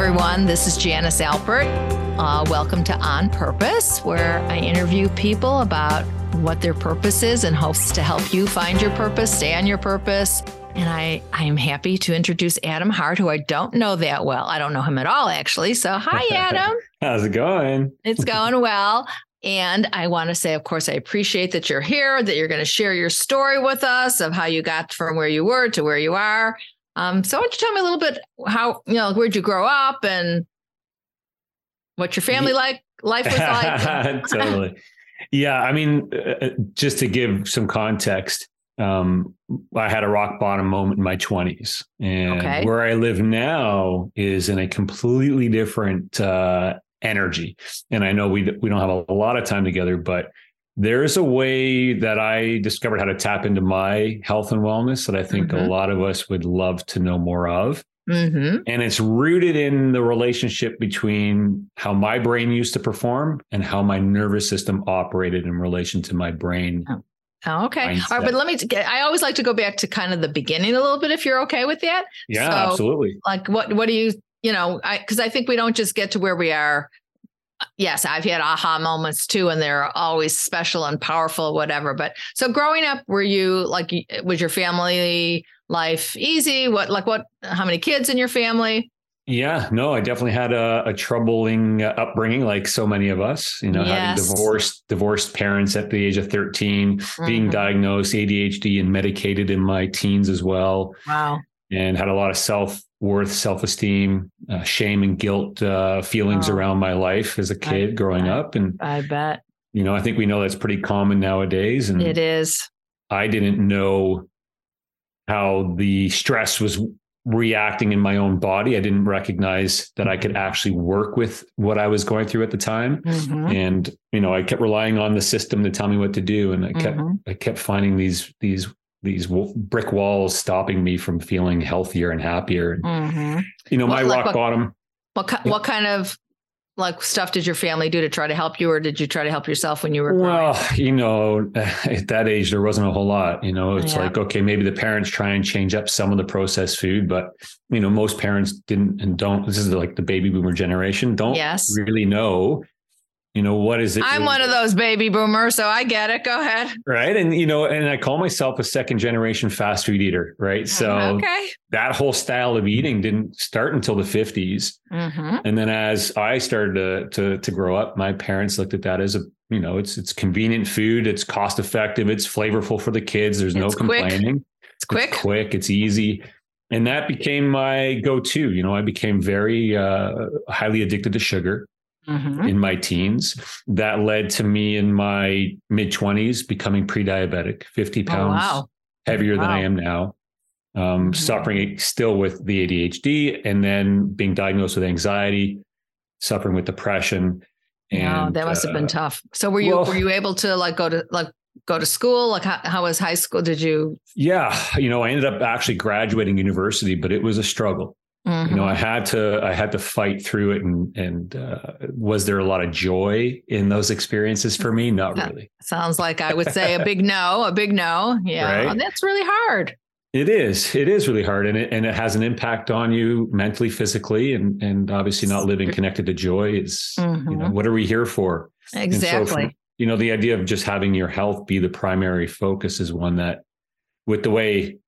everyone. This is Janice Alpert. Uh, welcome to On Purpose, where I interview people about what their purpose is and hopes to help you find your purpose, stay on your purpose. And I, I am happy to introduce Adam Hart, who I don't know that well. I don't know him at all, actually. So, hi, Adam. How's it going? It's going well. And I want to say, of course, I appreciate that you're here, that you're going to share your story with us of how you got from where you were to where you are. Um, so, why don't you tell me a little bit how you know where'd you grow up and what your family like life was like? totally. Yeah, I mean, uh, uh, just to give some context, um, I had a rock bottom moment in my 20s, and okay. where I live now is in a completely different uh, energy. And I know we we don't have a, a lot of time together, but there's a way that I discovered how to tap into my health and wellness that I think mm-hmm. a lot of us would love to know more of. Mm-hmm. And it's rooted in the relationship between how my brain used to perform and how my nervous system operated in relation to my brain. Oh. Oh, okay. Mindset. All right. But let me, I always like to go back to kind of the beginning a little bit if you're okay with that. Yeah, so, absolutely. Like, what, what do you, you know, I, cause I think we don't just get to where we are yes, I've had aha moments too, and they're always special and powerful, whatever. But so growing up, were you like, was your family life easy? What, like, what, how many kids in your family? Yeah, no, I definitely had a, a troubling uh, upbringing, like so many of us. You know, yes. having divorced divorced parents at the age of 13 mm-hmm. being diagnosed ADHD and medicated in my teens as well. Wow, and had a lot of self worth, self esteem, uh, shame, and guilt uh, feelings oh, around my life as a kid I growing bet. up. And I bet, you know, I think we know that's pretty common nowadays. And it is. I didn't know how the stress was reacting in my own body. I didn't recognize that I could actually work with what I was going through at the time. Mm-hmm. And, you know, I kept relying on the system to tell me what to do. And I kept, mm-hmm. I kept finding these, these these brick walls stopping me from feeling healthier and happier. Mm-hmm. You know, my rock what, bottom. What what kind of like stuff did your family do to try to help you, or did you try to help yourself when you were? Well, growing? you know, at that age there wasn't a whole lot. You know, it's yeah. like okay, maybe the parents try and change up some of the processed food, but you know, most parents didn't and don't. This is like the baby boomer generation. Don't yes. really know you know what is it i'm one of those baby boomers so i get it. Go ahead. Right? And you know and i call myself a second generation fast food eater right? So okay. that whole style of eating didn't start until the 50s mm-hmm. and then as i started to, to to grow up my parents looked at that as a you know it's it's convenient food it's cost effective it's flavorful for the kids there's no complaining. It's quick. It's quick it's easy. And that became my go-to you know i became very uh, highly addicted to sugar mm-hmm. in my teens. That led to me in my mid 20s becoming pre diabetic, 50 pounds oh, wow. heavier wow. than I am now. Um, mm-hmm. Suffering still with the ADHD and then being diagnosed with anxiety, suffering with depression. And wow, that must have been uh, tough. So were you well, were you able to like go to like go to school? Like how, how was high school? Did you? Yeah, you know, I ended up actually graduating university, but it was a struggle. Mm-hmm. You know, I had to I had to fight through it, and and uh, was there a lot of joy in those experiences for me? Not that really. Sounds like I would say a big no, a big no. Yeah, right? that's really hard. It is. It is really hard, and it and it has an impact on you mentally, physically, and and obviously not living connected to joy is. Mm-hmm. You know, mm-hmm. what are we here for? Exactly. So for, you know, the idea of just having your health be the primary focus is one that, with the way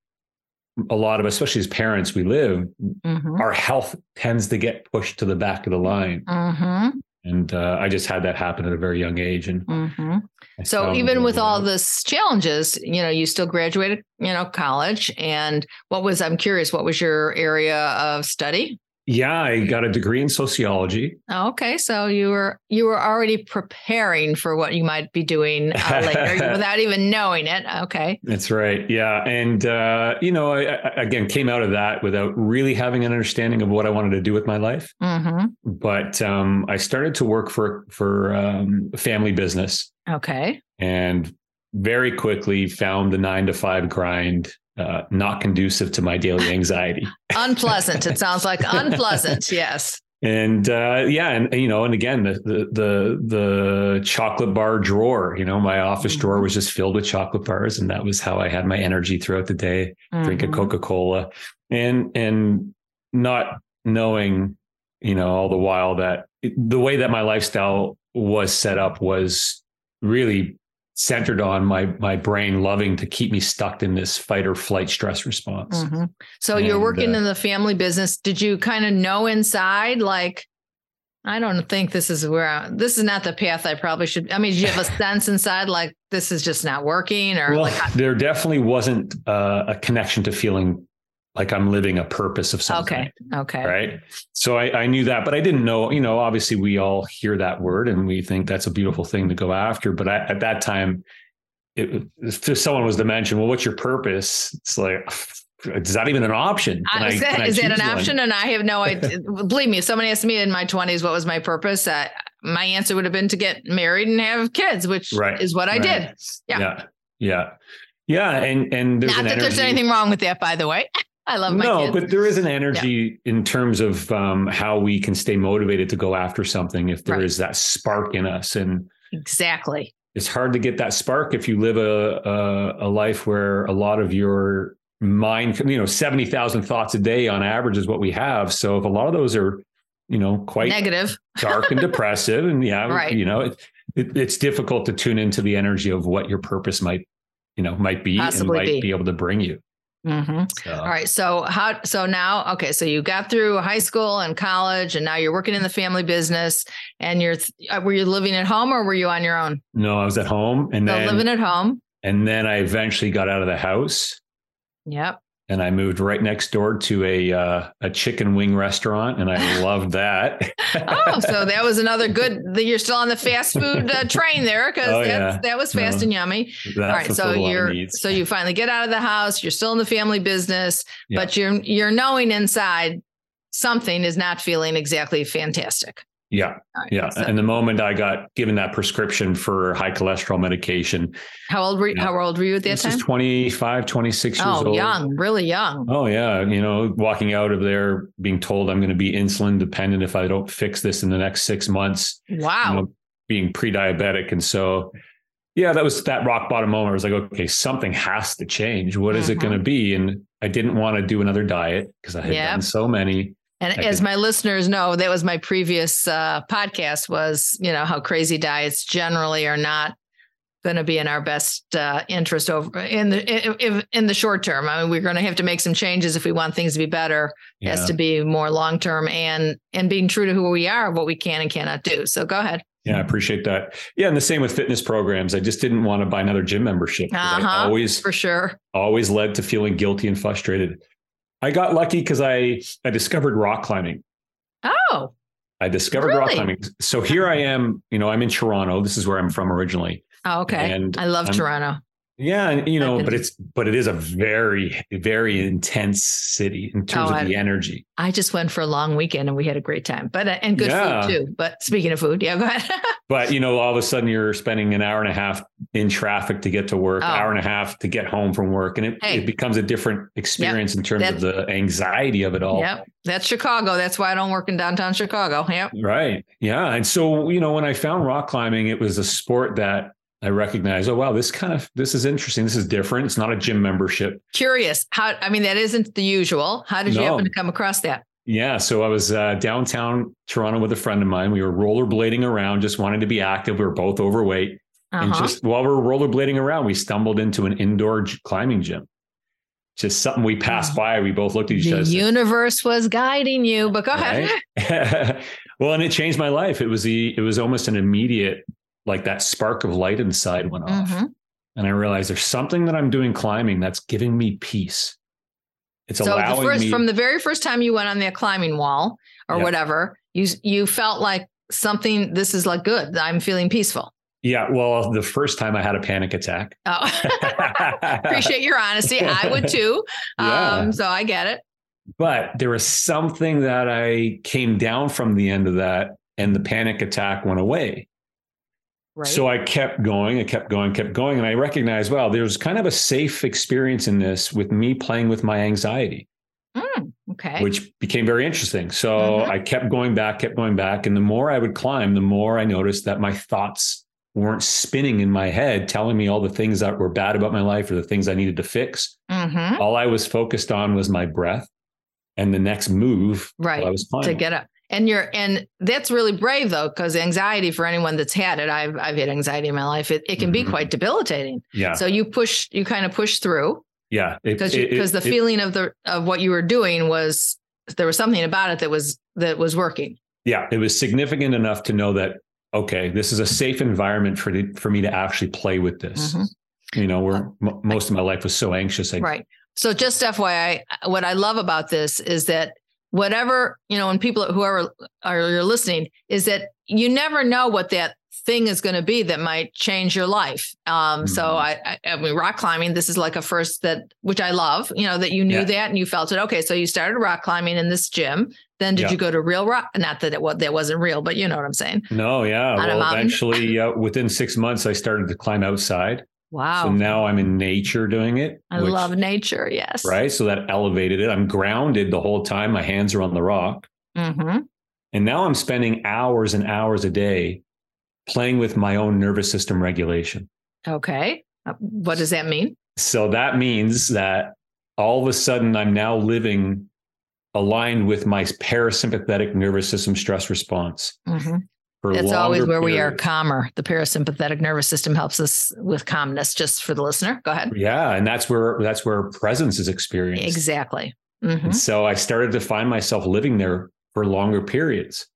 a lot of, especially as parents, we live, mm-hmm. our health tends to get pushed to the back of the line. Mm-hmm. And uh, I just had that happen at a very young age. And mm-hmm. so, even with all this challenges, you know, you still graduated, you know, college. And what was, I'm curious, what was your area of study? Yeah, I got a degree in sociology. Okay, so you were you were already preparing for what you might be doing uh, later without even knowing it. Okay, that's right. Yeah, and uh, you know, I, I, again came out of that without really having an understanding of what I wanted to do with my life. Mm-hmm. But um, I started to work for for um, family business. Okay, and very quickly found the nine to five grind uh, not conducive to my daily anxiety. unpleasant. It sounds like unpleasant. Yes. And uh, yeah, and you know, and again, the, the the the chocolate bar drawer. You know, my office mm-hmm. drawer was just filled with chocolate bars, and that was how I had my energy throughout the day. Mm-hmm. Drink a mm-hmm. Coca Cola, and and not knowing you know, all the while that the way that my lifestyle was set up was really centered on my my brain loving to keep me stuck in this fight or flight stress response. Mm-hmm. So and, you're working uh, in the family business. Did you kind of know inside like I don't think this is where I, this is not the path I probably should. I mean, do you have a sense inside like this is just not working, or well, like there definitely wasn't uh, a connection to feeling like I'm living a purpose of something. Okay. Okay. Right. So I, I knew that, but I didn't know, you know, obviously we all hear that word and we think that's a beautiful thing to go after. But I, at that time, it, if someone was to mention, well, what's your purpose? It's like, is that even an option? Can is that, I, is that an one? option? And I have no idea. Believe me, if somebody asked me in my 20s what was my purpose, uh, my answer would have been to get married and have kids, which right. is what I right. did. Yeah. Yeah. Yeah. Yeah. And and there's not that energy. there's anything wrong with that, by the way. I love my no, kids. but there is an energy yeah. in terms of um, how we can stay motivated to go after something if there right. is that spark in us. And exactly, it's hard to get that spark if you live a, a, a life where a lot of your mind, you know, 70,000 thoughts a day on average is what we have. So if a lot of those are, you know, quite negative, dark and depressive, and yeah, right. you know, it, it, it's difficult to tune into the energy of what your purpose might, you know, might be Possibly and might be. be able to bring you. Mm-hmm. So. All right. So how? So now, okay. So you got through high school and college, and now you're working in the family business. And you're uh, were you living at home or were you on your own? No, I was at home, and so then living at home. And then I eventually got out of the house. Yep and I moved right next door to a uh, a chicken wing restaurant, and I loved that. oh, so that was another good. You're still on the fast food uh, train there because oh, yeah. that was fast no, and yummy. All right, so you're so you finally get out of the house. You're still in the family business, yeah. but you're you're knowing inside something is not feeling exactly fantastic. Yeah. Yeah. So. And the moment I got given that prescription for high cholesterol medication. How old were you? how old were you at that this time? Is 25, 26 years old. oh, old. young, really young. Oh yeah. You know, walking out of there being told I'm going to be insulin dependent if I don't fix this in the next six months. Wow. You know, being pre-diabetic. And so yeah, that was that rock bottom moment. I was like, okay, something has to change. What is mm-hmm. it going to be? And I didn't want to do another diet because I had yep. done so many. And I as my listeners know, that was my previous uh, podcast was, you know, how crazy diets generally are not going to be in our best uh, interest over in the in, in, the short term. I mean, we're going to have to make some changes if we want things to be better. It has to be more long term and and being true to who we are, what we can and cannot do. So go ahead. Yeah, I appreciate that. Yeah, and the same with fitness programs. I just didn't want to buy another gym membership. Uh-huh, always for sure. Always led to feeling guilty and frustrated. I got lucky because I I discovered rock climbing. Oh. I discovered really? rock climbing. So here I am, you know, I'm in Toronto. This is where I'm from originally. Oh, okay. And I love I'm, Toronto. Yeah, you know, but it's but it is a very very intense city in terms oh, of the I, energy. I just went for a long weekend and we had a great time, but uh, and good yeah. food too. But speaking of food, yeah, go ahead. but you know, all of a sudden you're spending an hour and a half in traffic to get to work, oh. hour and a half to get home from work, and it, hey, it becomes a different experience yep, in terms of the anxiety of it all. Yep, that's Chicago. That's why I don't work in downtown Chicago. Yep. Right. Yeah, and so you know, when I found rock climbing, it was a sport that I recognize, oh wow, this kind of this is interesting. This is different. It's not a gym membership. Curious. How I mean, that isn't the usual. How did you happen to come across that? Yeah, so I was uh, downtown Toronto with a friend of mine. We were rollerblading around, just wanting to be active. We were both overweight, uh-huh. and just while we were rollerblading around, we stumbled into an indoor climbing gym. Just something we passed by. We both looked at each the other. The universe was guiding you, but go right? ahead. well, and it changed my life. It was the it was almost an immediate like that spark of light inside went off. Mm-hmm. And I realized there's something that I'm doing climbing that's giving me peace. It's so allowing the first, me from the very first time you went on the climbing wall or yeah. whatever, you you felt like something. This is like good. I'm feeling peaceful. Yeah, well, the first time I had a panic attack. Oh, appreciate your honesty. I would too. Yeah. Um, so I get it. But there was something that I came down from the end of that, and the panic attack went away. Right. So I kept going, I kept going, kept going. And I recognized, well, there's kind of a safe experience in this with me playing with my anxiety. Mm, okay. Which became very interesting. So mm-hmm. I kept going back, kept going back. And the more I would climb, the more I noticed that my thoughts weren't spinning in my head, telling me all the things that were bad about my life or the things I needed to fix. Mm-hmm. All I was focused on was my breath and the next move. Right. I was climbing. To get up. And you're and that's really brave though, because anxiety for anyone that's had it, I've I've had anxiety in my life. It it can mm-hmm. be quite debilitating. Yeah. So you push, you kind of push through. Yeah. Because because the it, feeling of the of what you were doing was there was something about it that was that was working. Yeah, it was significant enough to know that okay, this is a safe environment for the, for me to actually play with this. Mm-hmm. You know, where uh, m- most of my life was so anxious. I, right. So just FYI, what I love about this is that whatever you know, and people whoever are you're listening, is that you never know what that thing is going to be that might change your life. Um, mm-hmm. So I, I, I, mean, rock climbing. This is like a first that which I love. You know that you knew yeah. that and you felt it. Okay, so you started rock climbing in this gym. Then did yeah. you go to real rock? Not that it was that wasn't real, but you know what I'm saying. No, yeah. Well, eventually, uh, within six months, I started to climb outside. Wow. So now I'm in nature doing it. I which, love nature. Yes. Right. So that elevated it. I'm grounded the whole time. My hands are on the rock. Mm-hmm. And now I'm spending hours and hours a day playing with my own nervous system regulation. Okay. Uh, what does that mean? So that means that all of a sudden I'm now living aligned with my parasympathetic nervous system stress response. Mm-hmm. That's always where periods. we are calmer. The parasympathetic nervous system helps us with calmness. Just for the listener, go ahead. Yeah, and that's where that's where presence is experienced. Exactly. Mm-hmm. so I started to find myself living there for longer periods.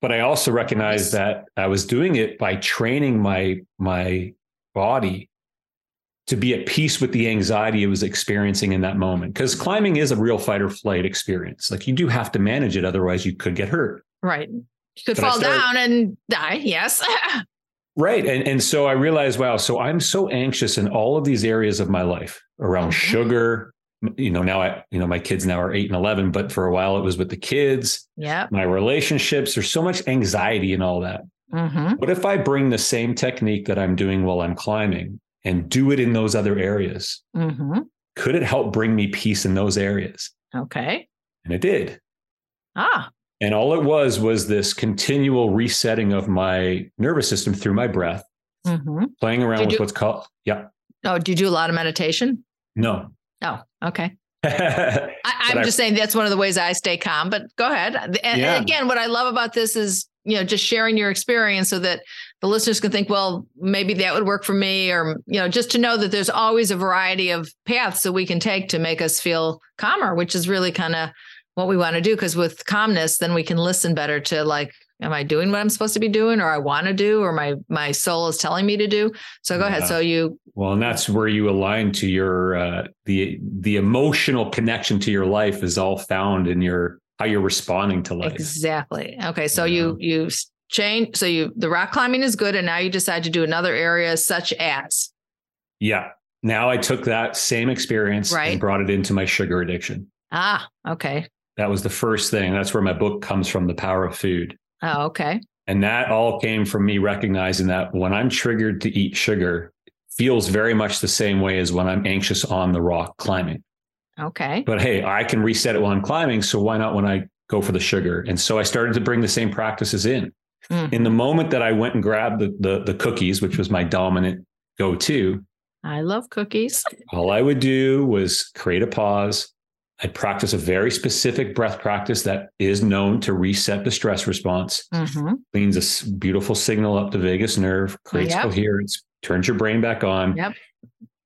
But I also recognized that I was doing it by training my my body to be at peace with the anxiety it was experiencing in that moment. Because climbing is a real fight or flight experience. Like you do have to manage it, otherwise you could get hurt. Right. You could fall started, down and die. Yes. right. And and so I realized, wow, so I'm so anxious in all of these areas of my life around mm-hmm. sugar. You know, now I, you know, my kids now are eight and 11, but for a while it was with the kids. Yeah. My relationships, there's so much anxiety and all that. Mm-hmm. What if I bring the same technique that I'm doing while I'm climbing and do it in those other areas? Mm-hmm. Could it help bring me peace in those areas? Okay. And it did. Ah. And all it was was this continual resetting of my nervous system through my breath, mm-hmm. playing around with do, what's called, yeah. Oh, do you do a lot of meditation? No. Oh, okay. I, am just saying that's one of the ways I stay calm, but go ahead. And, yeah. and again, what I love about this is, you know, just sharing your experience so that the listeners can think, well, maybe that would work for me, or, you know, just to know that there's always a variety of paths that we can take to make us feel calmer, which is really kind of what we want to do because with calmness then we can listen better to like am i doing what i'm supposed to be doing or i want to do or my my soul is telling me to do? So go yeah. ahead so you well and that's where you align to your uh the the emotional connection to your life is all found in your how you're responding to life. Exactly. Okay so yeah. you you change so you the rock climbing is good and now you decide to do another area such as? Yeah. Now i took that same experience right. and brought it into my sugar addiction. Ah okay that was the first thing. That's where my book comes from, The Power of Food. Oh, okay. And that all came from me recognizing that when I'm triggered to eat sugar, feels very much the same way as when I'm anxious on the rock climbing. Okay. But hey, I can reset it while I'm climbing. So why not when I go for the sugar? And so I started to bring the same practices in. Mm. In the moment that I went and grabbed the, the, the cookies, which was my dominant go-to. I love cookies. All I would do was create a pause, I'd practice a very specific breath practice that is known to reset the stress response, mm-hmm. cleans a beautiful signal up the vagus nerve, creates yep. coherence, turns your brain back on. Yep.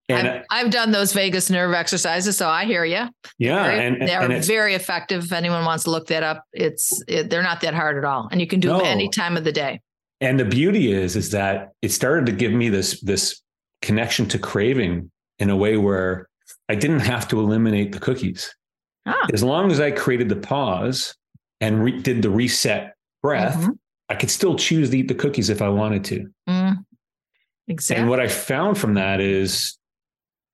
And I've, I've, done those vagus nerve exercises, so I hear you. Yeah, very, and they're and very effective. If anyone wants to look that up, it's it, they're not that hard at all, and you can do no. them any time of the day. And the beauty is, is that it started to give me this this connection to craving in a way where I didn't have to eliminate the cookies. Ah. As long as I created the pause and re- did the reset breath, mm-hmm. I could still choose to eat the cookies if I wanted to. Mm. Exactly. And what I found from that is,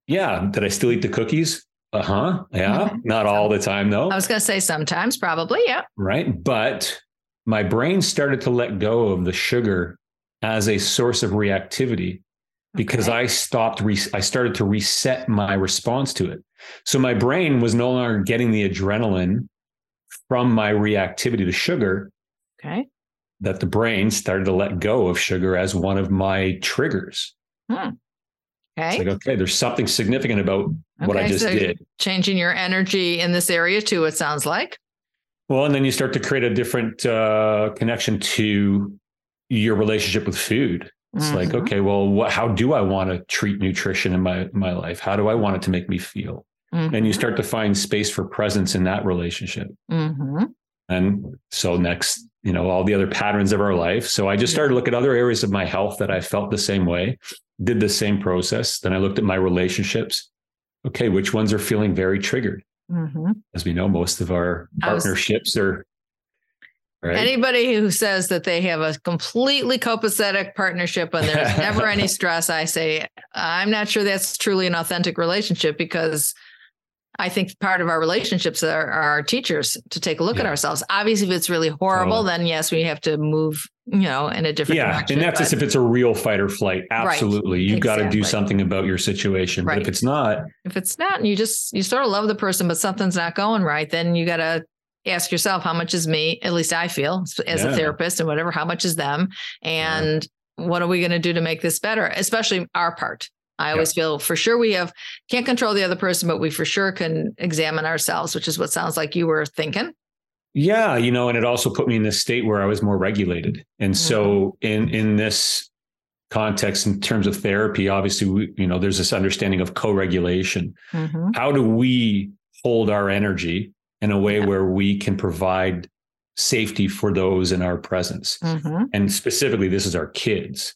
yeah, did I still eat the cookies? Uh huh. Yeah. Mm-hmm. Not all the time, though. I was going to say sometimes, probably. Yeah. Right. But my brain started to let go of the sugar as a source of reactivity because okay. I stopped, re- I started to reset my response to it. So my brain was no longer getting the adrenaline from my reactivity to sugar. Okay. That the brain started to let go of sugar as one of my triggers. Hmm. Okay. It's like, okay, there's something significant about okay, what I just so did. Changing your energy in this area too, it sounds like. Well, and then you start to create a different uh, connection to your relationship with food. It's mm-hmm. like, okay, well, what, how do I want to treat nutrition in my my life? How do I want it to make me feel? Mm-hmm. And you start to find space for presence in that relationship. Mm-hmm. And so next, you know, all the other patterns of our life. So I just started to look at other areas of my health that I felt the same way, did the same process. Then I looked at my relationships. Okay, which ones are feeling very triggered? Mm-hmm. As we know, most of our partnerships was, are. Right? Anybody who says that they have a completely copacetic partnership and there's never any stress, I say, I'm not sure that's truly an authentic relationship because I think part of our relationships are, our teachers to take a look yeah. at ourselves. Obviously, if it's really horrible, totally. then yes, we have to move, you know, in a different yeah, direction. and that's just if it's a real fight or flight. Absolutely, right. you exactly. got to do something about your situation. Right. But if it's not, if it's not, and you just you sort of love the person, but something's not going right, then you got to ask yourself how much is me. At least I feel as yeah. a therapist and whatever. How much is them, and what are we going to do to make this better? Especially our part. I always feel for sure we have can't control the other person, but we for sure can examine ourselves, which is what sounds like you were thinking. Yeah, you know, and it also put me in this state where I was more regulated. And mm-hmm. so in in this context in terms of therapy, obviously we, you know, there's this understanding of co-regulation. Mm-hmm. How do we hold our energy in a way yeah. where we can provide safety for those in our presence? Mm-hmm. And specifically this is our kids.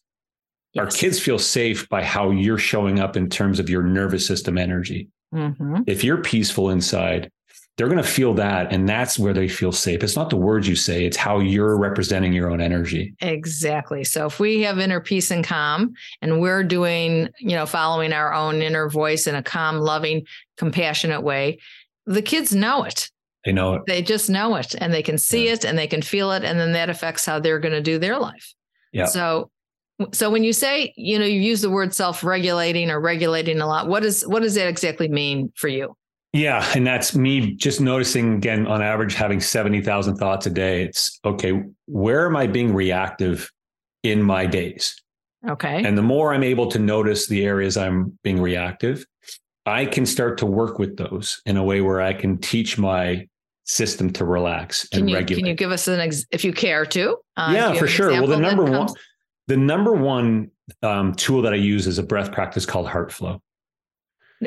Yes. Our kids feel safe by how you're showing up in terms of your nervous system energy. Mm-hmm. If you're peaceful inside, they're going to feel that. And that's where they feel safe. It's not the words you say, it's how you're representing your own energy. Exactly. So if we have inner peace and calm and we're doing, you know, following our own inner voice in a calm, loving, compassionate way, the kids know it. They know it. They just know it and they can see yeah. it and they can feel it. And then that affects how they're going to do their life. Yeah. So so when you say, you know, you use the word self-regulating or regulating a lot, what does what does that exactly mean for you? Yeah, and that's me just noticing again on average having 70,000 thoughts a day. It's okay, where am I being reactive in my days? Okay. And the more I'm able to notice the areas I'm being reactive, I can start to work with those in a way where I can teach my system to relax and you, regulate. Can you give us an ex- if you care to? Uh, yeah, for sure. Well, the number one the number one um, tool that I use is a breath practice called HeartFlow.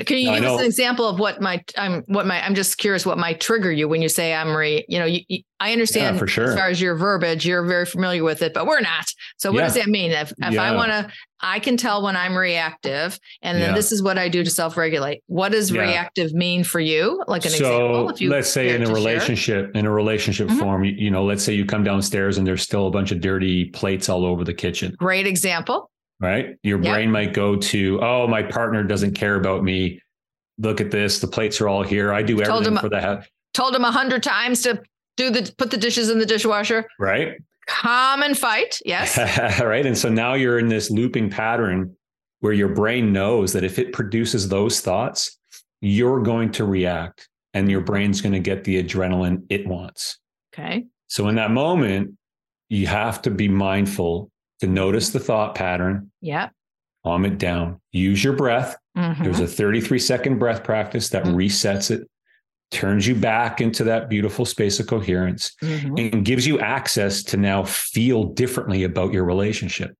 Can you give us an example of what my I'm what my I'm just curious what might trigger you when you say I'm re you know you, you, I understand yeah, for sure. as far as your verbiage you're very familiar with it but we're not so what yeah. does that mean if if yeah. I want to I can tell when I'm reactive and then this is what I do to self regulate what does reactive mean for you like an so example if you let's say in a relationship share. in a relationship mm-hmm. form you, you know let's say you come downstairs and there's still a bunch of dirty plates all over the kitchen great example right? Your brain might go to, oh, my partner doesn't care about me. Look at this. The plates are all here. I do everything him, for the house. Told him a hundred times to do the put the dishes in the dishwasher. Right. Common fight. Yes. right. And so now you're in this looping pattern where your brain knows that if it produces those thoughts, you're going to react and your brain's going to get the adrenaline it wants. Okay. So in that moment, you have to be mindful to notice the thought pattern. Yeah. Calm it down. Use your breath. Mm-hmm. There's a 33 second breath practice that mm-hmm. resets it, turns you back into that beautiful space of coherence, mm-hmm. and gives you access to now feel differently about your relationship.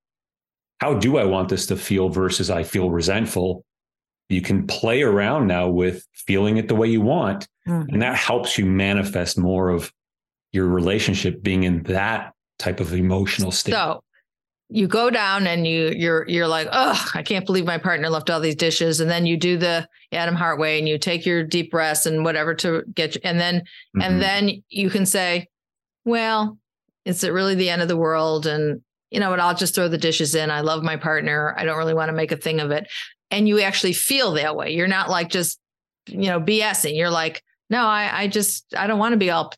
How do I want this to feel versus I feel resentful? You can play around now with feeling it the way you want. And mm-hmm. that helps you manifest more of your relationship being in that type of emotional state. So you go down and you you're you're like oh i can't believe my partner left all these dishes. And then you do the adam Hart way and you take your deep breaths and whatever to get you, and then mm-hmm. and then you can say well is it really the end of the world? And you know what i'll just throw the dishes in. I love my partner. I don't really want to make a thing of it. And you actually feel that way. You're not like just you know bsing you're like no i i just i don't want to be all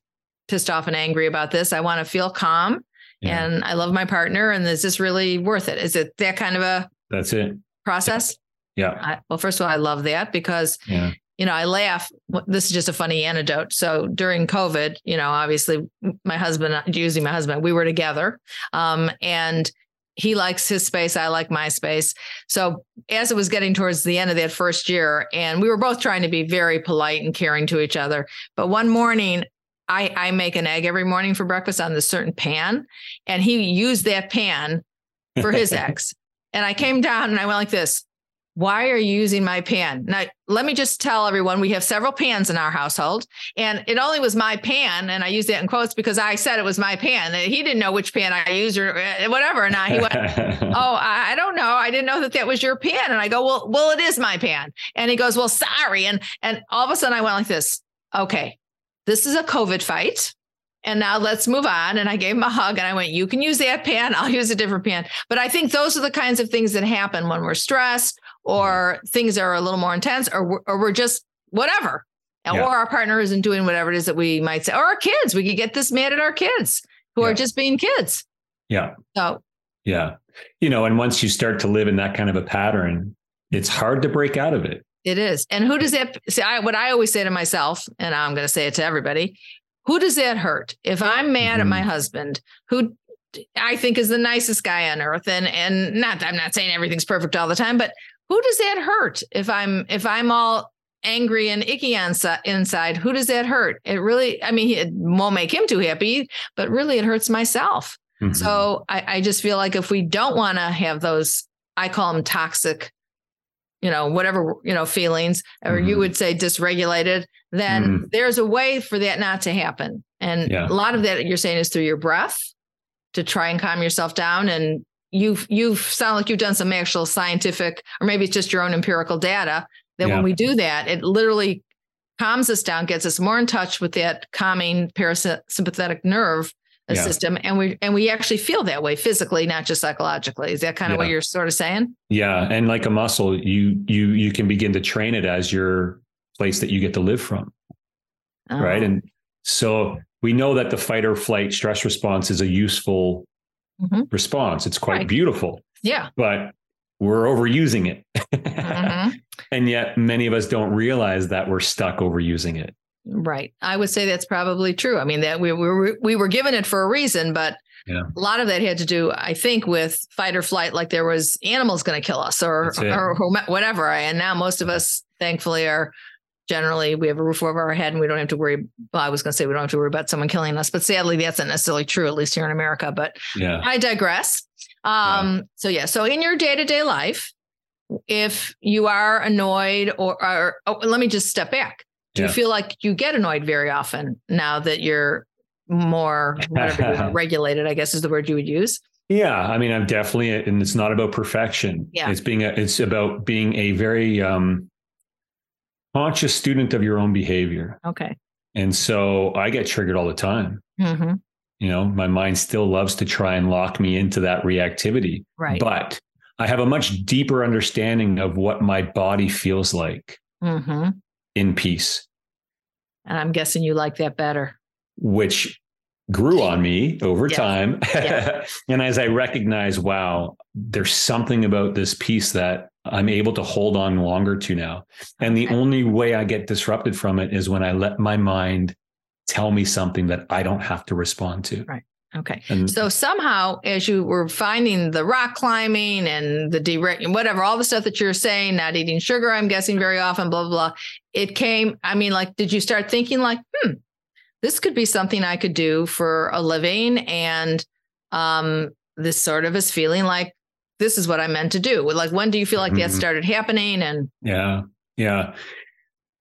pissed off and angry about this. I want to feel calm yeah. and I love my partner. And is this really worth it? Is it that kind of a that's it process? Yeah. I, well, first of all, I love that because yeah. you know I laugh. This is just a funny anecdote. So during COVID, you know, obviously my husband, using my husband, we were together, um, and he likes his space. I like my space. So as it was getting towards the end of that first year, and we were both trying to be very polite and caring to each other, but one morning I, I make an egg every morning for breakfast on this certain pan. And he used that pan for his eggs. And I came down and I went like this why are you using my pan? Now, let me just tell everyone we have several pans in our household, and it only was my pan. And I use that in quotes because I said it was my pan. He didn't know which pan I used or uh, whatever. And I, he went, Oh, I don't know. I didn't know that that was your pan. And I go, Well, well, it is my pan. And he goes, Well, sorry. And, and all of a sudden I went like this. Okay, this is a COVID fight. And now let's move on. And I gave him a hug and I went, You can use that pan. I'll use a different pan. But I think those are the kinds of things that happen when we're stressed or things are a little more intense or, or we're just whatever. Yeah. Or our partner isn't doing whatever it is that we might say, or our kids. We could get this mad at our kids who yeah. are just being kids. Yeah. So, yeah. You know, and once you start to live in that kind of a pattern, it's hard to break out of it. It is. And who does that see? I, what I always say to myself, and I'm going to say it to everybody who does that hurt? If I'm mad mm-hmm. at my mm-hmm. husband, who I think is the nicest guy on earth, and and not I'm not saying everything's perfect all the time, but who does that hurt if i'm if i'm all angry and icky on inside who does that hurt it really i mean it won't make him too happy but really it hurts myself mm-hmm. so I, I just feel like if we don't want to have those i call them toxic you know whatever you know feelings or mm-hmm. you would say dysregulated then mm-hmm. there's a way for that not to happen and yeah. a lot of that you're saying is through your breath to try and calm yourself down and you've you've sound like you've done some actual scientific or maybe it's just your own empirical data that yeah. when we do that it literally calms us down gets us more in touch with that calming parasympathetic nerve uh, yeah. system and we and we actually feel that way physically not just psychologically is that kind of yeah. what you're sort of saying yeah and like a muscle you you you can begin to train it as your place that you get to live from oh. right and so we know that the fight or flight stress response is a useful mm-hmm. response. It's quite right. beautiful. Yeah. But we're overusing it. mm-hmm. And yet many of us don't realize that we're stuck overusing it. Right. I would say that's probably true. I mean, that we, we were, we were given it for a reason, but yeah. a lot of that had to do, I think, with fight or flight, like there was animals going to kill us or, or whatever. And now most of us, thankfully, are generally we have a roof over our head and we don't have to worry. Well, I was going to say we don't have to worry about someone killing us, but sadly, that's not necessarily true, at least here in America. But yeah. I digress. Um, yeah. So, yeah. So, in your day to day life, if you are annoyed or, or oh, let me just step back. Do yeah. you feel like you get annoyed very often now that you're more whatever regulated, I guess is the word you would use? Yeah, I mean, I'm definitely, and it's not about perfection. Yeah, it's being, a, it's about being a very um, conscious student of your own behavior. Okay. And so I get triggered all the time. Mm-hmm. You know, my mind still loves to try and lock me into that reactivity. Right. But I have a much deeper understanding of what my body feels like mm-hmm. in peace. And I'm guessing you like that better. Which grew on me over yes. time. Yes. and as I recognize, wow, there's something about this peace that I'm able to hold on longer to now. And the only way I get disrupted from it is when I let my mind tell me something that I don't have to respond to. Right. Okay. And, so somehow, as you were finding the rock climbing and the direct, whatever, all the stuff that you're saying, not eating sugar, I'm guessing very often, blah, blah, blah. It came, I mean, like, did you start thinking like, hmm, this could be something I could do for a living. And um, this sort of is feeling like this is what I meant to do. Like, when do you feel like mm-hmm. that started happening? And yeah, yeah.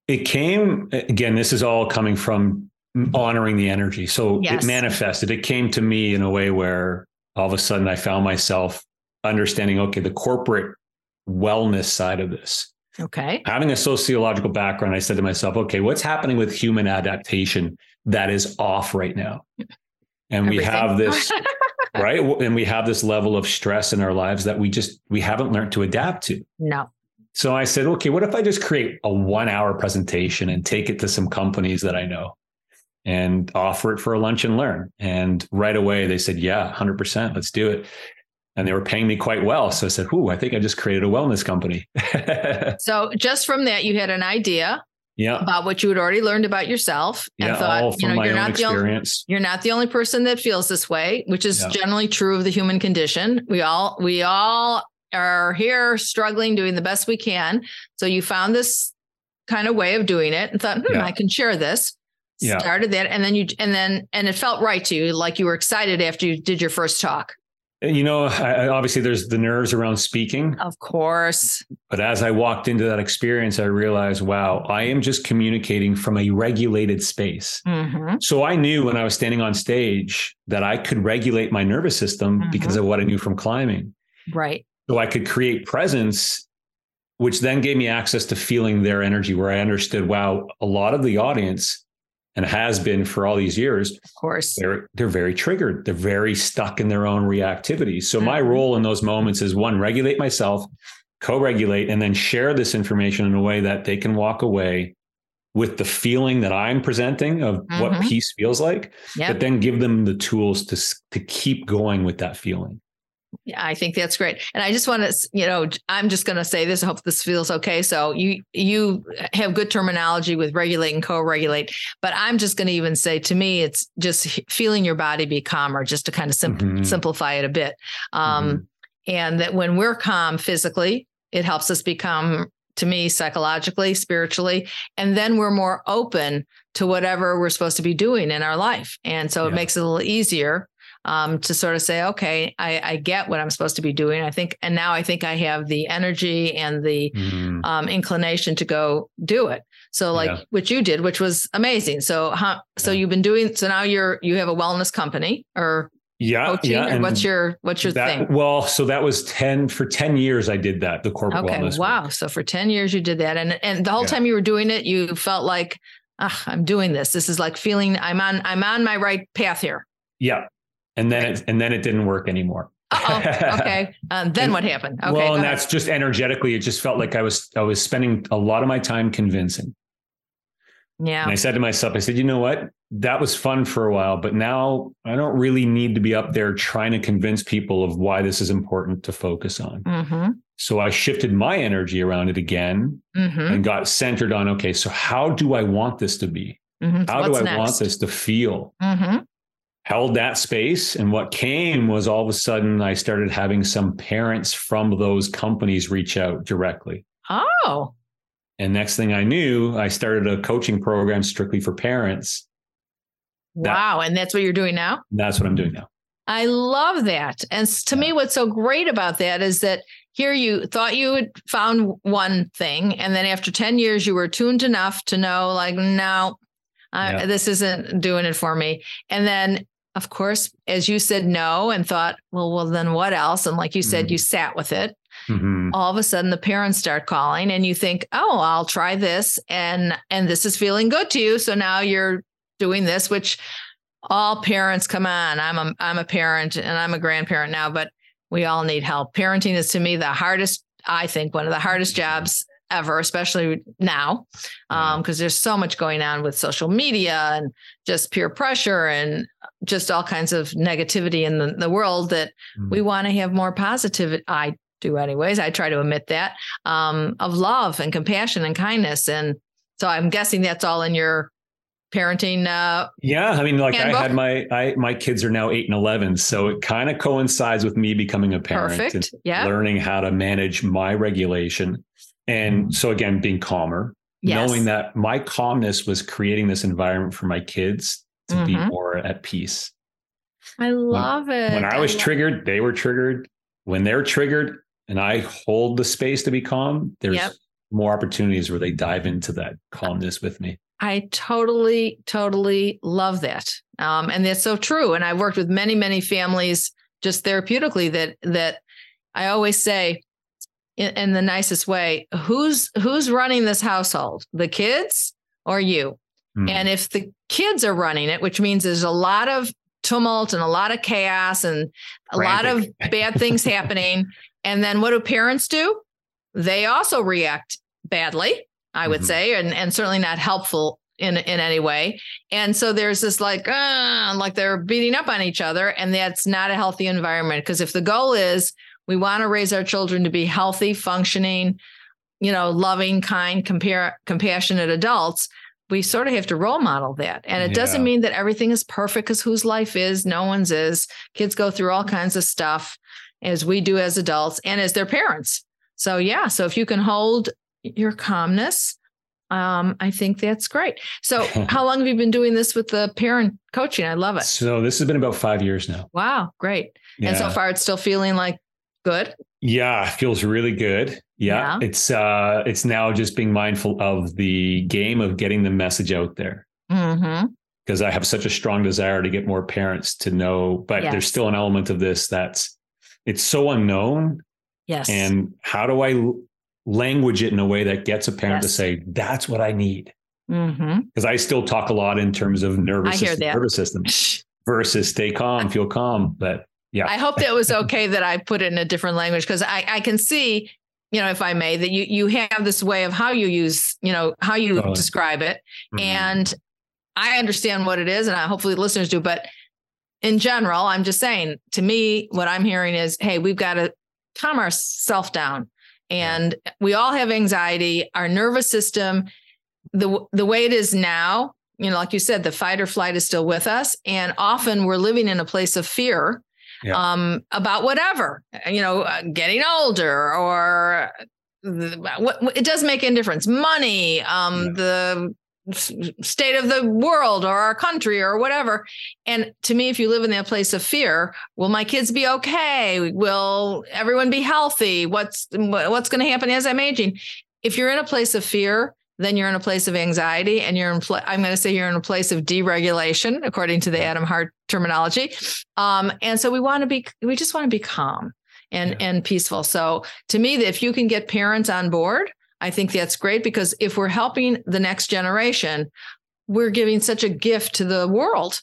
It came again, this is all coming from Mm-hmm. honoring the energy. So yes. it manifested. It came to me in a way where all of a sudden I found myself understanding, okay, the corporate wellness side of this. Okay. Having a sociological background, I said to myself, okay, what's happening with human adaptation that is off right now. And Everything. we have this, right? And we have this level of stress in our lives that we just, we haven't learned to adapt to. No. So I said, okay, what if I just create a one hour presentation and take it to some companies that I know and offer it for a lunch and learn? And right away they said, yeah, 100%, let's do it. And they were paying me quite well. So I said, Ooh, I think I just created a wellness company. so just from that, you had an idea yeah. about what you had already learned about yourself and yeah, thought, you know, you're not experience. the only you're not the only person that feels this way, which is yeah. generally true of the human condition. We all we all are here struggling, doing the best we can. So you found this kind of way of doing it and thought, hmm, yeah. I can share this. Yeah. started that and then you and then and it felt right to you like you were excited after you did your first talk you know I, obviously there's the nerves around speaking of course but as i walked into that experience i realized wow i am just communicating from a regulated space mm-hmm. so i knew when i was standing on stage that i could regulate my nervous system mm-hmm. because of what i knew from climbing right so i could create presence which then gave me access to feeling their energy where i understood wow a lot of the audience and has been for all these years. Of course. They're they're very triggered. They're very stuck in their own reactivity. So mm-hmm. my role in those moments is one, regulate myself, co-regulate, and then share this information in a way that they can walk away with the feeling that I'm presenting of mm-hmm. what peace feels like, yep. but then give them the tools to to keep going with that feeling. Yeah, I think that's great. And I just want to, you know, I'm just going to say this. I hope this feels okay. So you you have good terminology with regulate and co-regulate, but I'm just going to even say to me, it's just feeling your body be calmer, just to kind of sim- mm-hmm. simplify it a bit. Um, mm-hmm. And that when we're calm physically, it helps us become to me psychologically, spiritually, and then we're more open to whatever we're supposed to be doing in our life. And so yeah. it makes it a little easier um, to sort of say, okay, I, I, get what I'm supposed to be doing. I think, and now I think I have the energy and the mm. um, inclination to go do it. So, like yeah. what you did, which was amazing. So, huh, so you've been doing. So now you're you have a wellness company or yeah, coaching, yeah. And what's your what's your that, thing? Well, so that was ten for ten years. I did that the corporate okay, wellness. Wow. So for ten years you did that, and and the whole yeah. time you were doing it, you felt like, ah, I'm doing this. This is like feeling I'm on I'm on my right path here. Yeah, and then it and then it didn't work anymore. oh okay. Um, then and, what happened? Okay, well, and that's just energetically. It just felt like I was I was spending a lot of my time convincing. Yeah. And I said to myself, I said, you know what? That was fun for a while, but now I don't really need to be up there trying to convince people of why this is important to focus on. Mm-hmm. So I shifted my energy around it again mm-hmm. and got centered on okay, so how do I want this to be? Mm-hmm. How What's do I next? want this to feel? Held that space. And what came was all of a sudden I started having some parents from those companies reach out directly. Oh. And next thing I knew, I started a coaching program strictly for parents. Wow. That, and that's what you're doing now? That's what I'm doing now. I love that. And to yeah. me, what's so great about that is that here you thought you had found one thing. And then after 10 years, you were tuned enough to know, like, no, uh, yeah. this isn't doing it for me. And then of course, as you said no and thought, well, well, then what else? And like you said, mm-hmm. you sat with it. Mm-hmm. All of a sudden the parents start calling and you think, oh, I'll try this and and this is feeling good to you. So now you're doing this, which all parents come on. I'm a I'm a parent and I'm a grandparent now, but we all need help. Parenting is to me the hardest, I think, one of the hardest jobs ever, especially now, because um, there's so much going on with social media and just peer pressure and just all kinds of negativity in the, the world that mm. we want to have more positive. I do, anyways. I try to admit that um, of love and compassion and kindness. And so I'm guessing that's all in your parenting uh yeah i mean like handbook? i had my i my kids are now 8 and 11 so it kind of coincides with me becoming a parent Perfect. and yeah. learning how to manage my regulation and so again, being calmer, yes. knowing that my calmness was creating this environment for my kids to mm-hmm. be more at peace. I love when, it. When I was I triggered, they were triggered. When they're triggered and I hold the space to be calm, there's yep. more opportunities where they dive into that calmness with me. I totally, totally love that. Um, and that's so true. And I've worked with many, many families just therapeutically that that I always say, in, in the nicest way who's who's running this household the kids or you mm. and if the kids are running it which means there's a lot of tumult and a lot of chaos and a Frantic. lot of bad things happening and then what do parents do they also react badly i would mm-hmm. say and, and certainly not helpful in in any way and so there's this like uh, like they're beating up on each other and that's not a healthy environment because if the goal is we want to raise our children to be healthy, functioning, you know, loving, kind, compare, compassionate adults. We sort of have to role model that. And it yeah. doesn't mean that everything is perfect because whose life is, no one's is. Kids go through all kinds of stuff as we do as adults and as their parents. So, yeah. So, if you can hold your calmness um, I think that's great. So, how long have you been doing this with the parent coaching? I love it. So, this has been about five years now. Wow, great. Yeah. And so far, it's still feeling like good. Yeah, feels really good. Yeah, yeah. it's uh, it's now just being mindful of the game of getting the message out there. Mm-hmm because I have such a strong desire to get more parents to know, but yes. there's still an element of this that's it's so unknown. Yes. And how do I language it in a way that gets a parent yes. to say, that's what I need? Because mm-hmm. I still talk a lot in terms of nervous system, nervous system versus stay calm, feel calm. But yeah. I hope that was okay that I put it in a different language because I, I can see, you know, if I may, that you you have this way of how you use, you know, how you totally. describe it. Mm-hmm. And I understand what it is, and I, hopefully listeners do. But in general, I'm just saying to me, what I'm hearing is, hey, we've got to calm ourselves down. And we all have anxiety. Our nervous system, the the way it is now, you know, like you said, the fight or flight is still with us, and often we're living in a place of fear yeah. um, about whatever, you know, uh, getting older or what, it does make a difference. Money, um, yeah. the state of the world or our country or whatever. And to me, if you live in that place of fear, will my kids be okay? Will everyone be healthy? What's what's going to happen as I'm aging? If you're in a place of fear, then you're in a place of anxiety and you're in pl- i'm going to say you're in a place of deregulation according to the adam hart terminology um, and so we want to be we just want to be calm and yeah. and peaceful so to me if you can get parents on board I think that's great because if we're helping the next generation, we're giving such a gift to the world.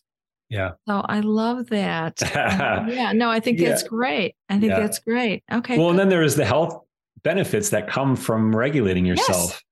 Yeah. So I love that. yeah. No, I think yeah. that's great. I think yeah. that's great. Okay. Well, good. and then there is the health benefits that come from regulating yourself. Yes.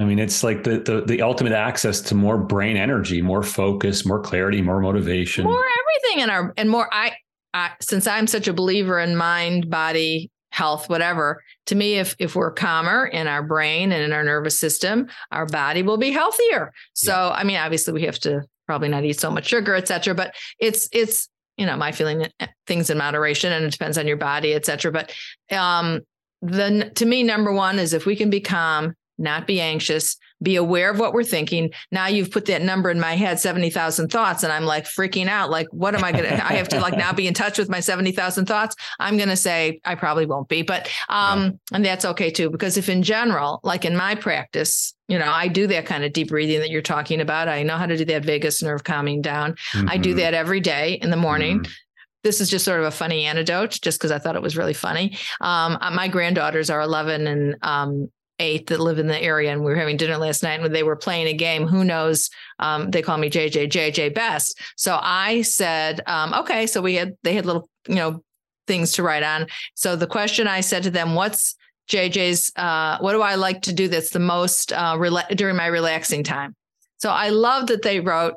I mean, it's like the, the the ultimate access to more brain energy, more focus, more clarity, more motivation, more everything in our and more. I, I since I'm such a believer in mind, body, health, whatever. To me, if if we're calmer in our brain and in our nervous system, our body will be healthier. So, yeah. I mean, obviously, we have to probably not eat so much sugar, et cetera. But it's it's you know my feeling eh, things in moderation, and it depends on your body, et cetera. But um, then to me, number one is if we can be calm, not be anxious, be aware of what we're thinking. Now you've put that number in my head, 70,000 thoughts. And I'm like freaking out. Like, what am I going to, I have to like now be in touch with my 70,000 thoughts. I'm going to say I probably won't be, but, um, and that's okay too. Because if in general, like in my practice, you know, I do that kind of deep breathing that you're talking about. I know how to do that vagus nerve calming down. Mm-hmm. I do mm-hmm. that every day in the morning. Mm-hmm this is just sort of a funny anecdote just because I thought it was really funny. Um, uh, my granddaughters are 11 and um, eight that live in the area, and we were having dinner last night, and they were playing a game. Who knows? Um, they call me JJ JJ Best. So I said, um, okay. So we had they had little you know things to write on. So the question I said to them, what's JJ's? Uh, what do I like to do that's the most uh, rela- during my relaxing time? So I love that they wrote.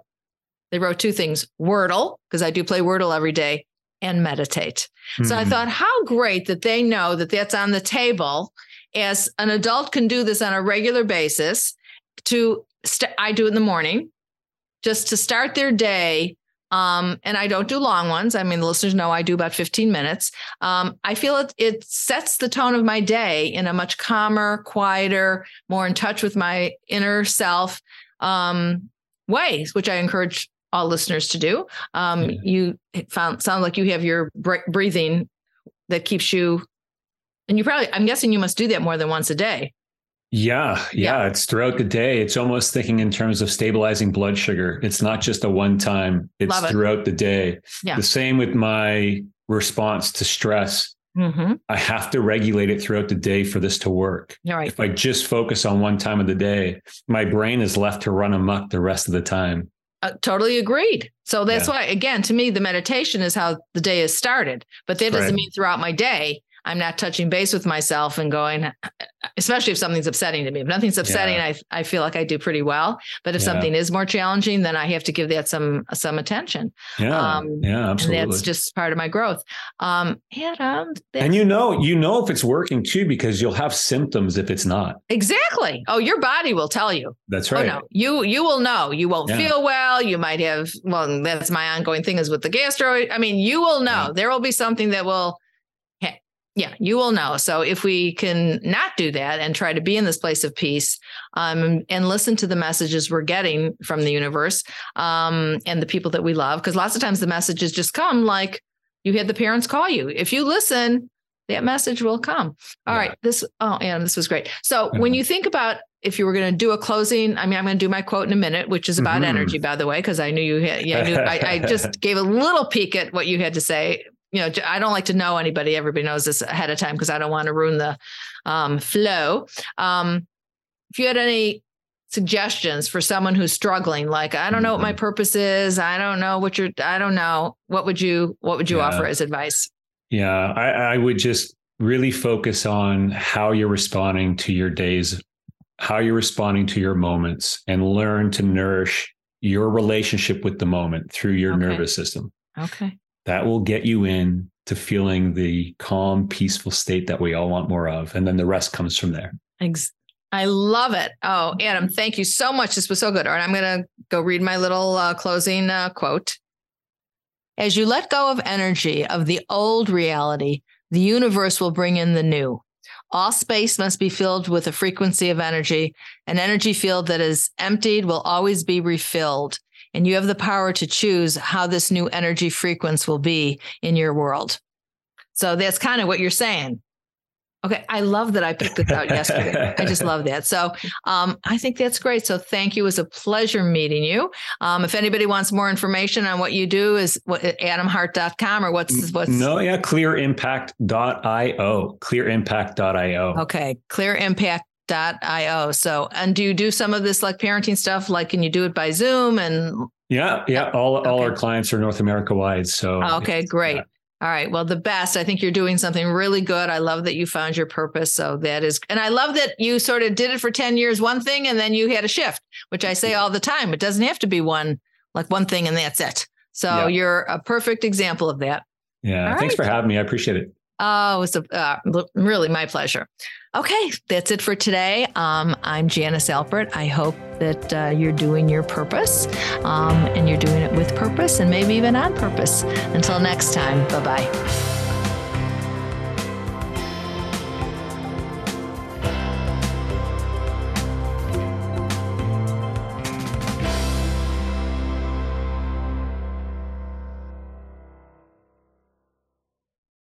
They wrote two things: Wordle, because I do play Wordle every day, and meditate. Mm-hmm. So I hmm. thought, how great that they know that that's on the table as an adult can do this on a regular basis to st- I do it in the morning just to start their day um, and I don't do long ones. I mean, the listeners know I do about 15 minutes. Um, I feel it, it sets the tone of my day in a much calmer, quieter, more in touch with my inner self um, ways, which I encourage all listeners to do. Um, yeah. You found sound like you have your breathing that keeps you and you probably, I'm guessing you must do that more than once a day. Yeah, yeah, yeah, it's throughout the day. It's almost thinking in terms of stabilizing blood sugar. It's not just a one time, it's it. throughout the day. Yeah. The same with my response to stress. Mm-hmm. I have to regulate it throughout the day for this to work. Right. If I just focus on one time of the day, my brain is left to run amok the rest of the time. Uh, totally agreed. So that's yeah. why, again, to me, the meditation is how the day is started. But that doesn't mean throughout my day I'm not touching base with myself and going, especially if something's upsetting to me. If nothing's upsetting, yeah. I I feel like I do pretty well. But if yeah. something is more challenging, then I have to give that some some attention. Yeah, um, yeah, absolutely. And that's just part of my growth. Um, and um, and you know, you know if it's working too because you'll have symptoms if it's not. Exactly. Oh, your body will tell you. That's right. Oh, no, you you will know. You won't yeah. feel well. You might have. Well, that's my ongoing thing is with the gastro. I mean, you will know. There will be something that will Yeah, you will know. So if we can not do that and try to be in this place of peace um, and listen to the messages we're getting from the universe um, and the people that we love, because lots of times the messages just come like you had the parents call you. If you listen, that message will come. All yeah. right, This, oh, Adam, this was great. So mm-hmm. when you think about if you were going to do a closing, I mean, I'm going to do my quote in a minute, which is about mm-hmm. energy, by the way, because I knew you had, yeah, I, knew, I, I, just gave a little peek at what you had to say. You know, I don't like to know anybody. Everybody knows this ahead of time because I don't want to ruin the um, flow. Um, if you had any suggestions for someone who's struggling, like I don't know what my mm-hmm. purpose is, I don't know what you're, I don't know, what would you, what would you yeah. offer as advice? Yeah, I, I would just really focus on how you're responding to your days how you're responding to your moments and learn to nourish your relationship with the moment through your okay. nervous system. Okay. That will get you in to feeling the calm, peaceful state that we all want more of. And then the rest comes from there. Thanks. I love it. Oh, Adam, thank you so much. This was so good. All right, I'm going to go read my little uh, closing uh, quote. As you let go of energy of the old reality, the universe will bring in the new. All space must be filled with a frequency of energy. An energy field that is emptied will always be refilled. And you have the power to choose how this new energy frequency will be in your world. So that's kind of what you're saying. Okay, I love that I picked this out yesterday. I just love that. So um, I think that's great. So thank you. It was a pleasure meeting you. Um, if anybody wants more information on what you do, is what adamhart.com or what's what's no, yeah, clearimpact.io. Clearimpact.io. Okay, clearimpact.io. So and do you do some of this like parenting stuff? Like can you do it by Zoom and yeah, yeah. Oh, all all our clients are North America wide. So oh, okay, great. Yeah. All right. Well, the best. I think you're doing something really good. I love that you found your purpose. So that is, and I love that you sort of did it for 10 years, one thing, and then you had a shift, which I say all the time. It doesn't have to be one, like one thing and that's it. So yeah. you're a perfect example of that. Yeah. All thanks right. for having me. I appreciate it. Oh, it's a, uh, really my pleasure. Okay, that's it for today. Um, I'm Janice Alpert. I hope that uh, you're doing your purpose um, and you're doing it with purpose and maybe even on purpose. Until next time, bye bye.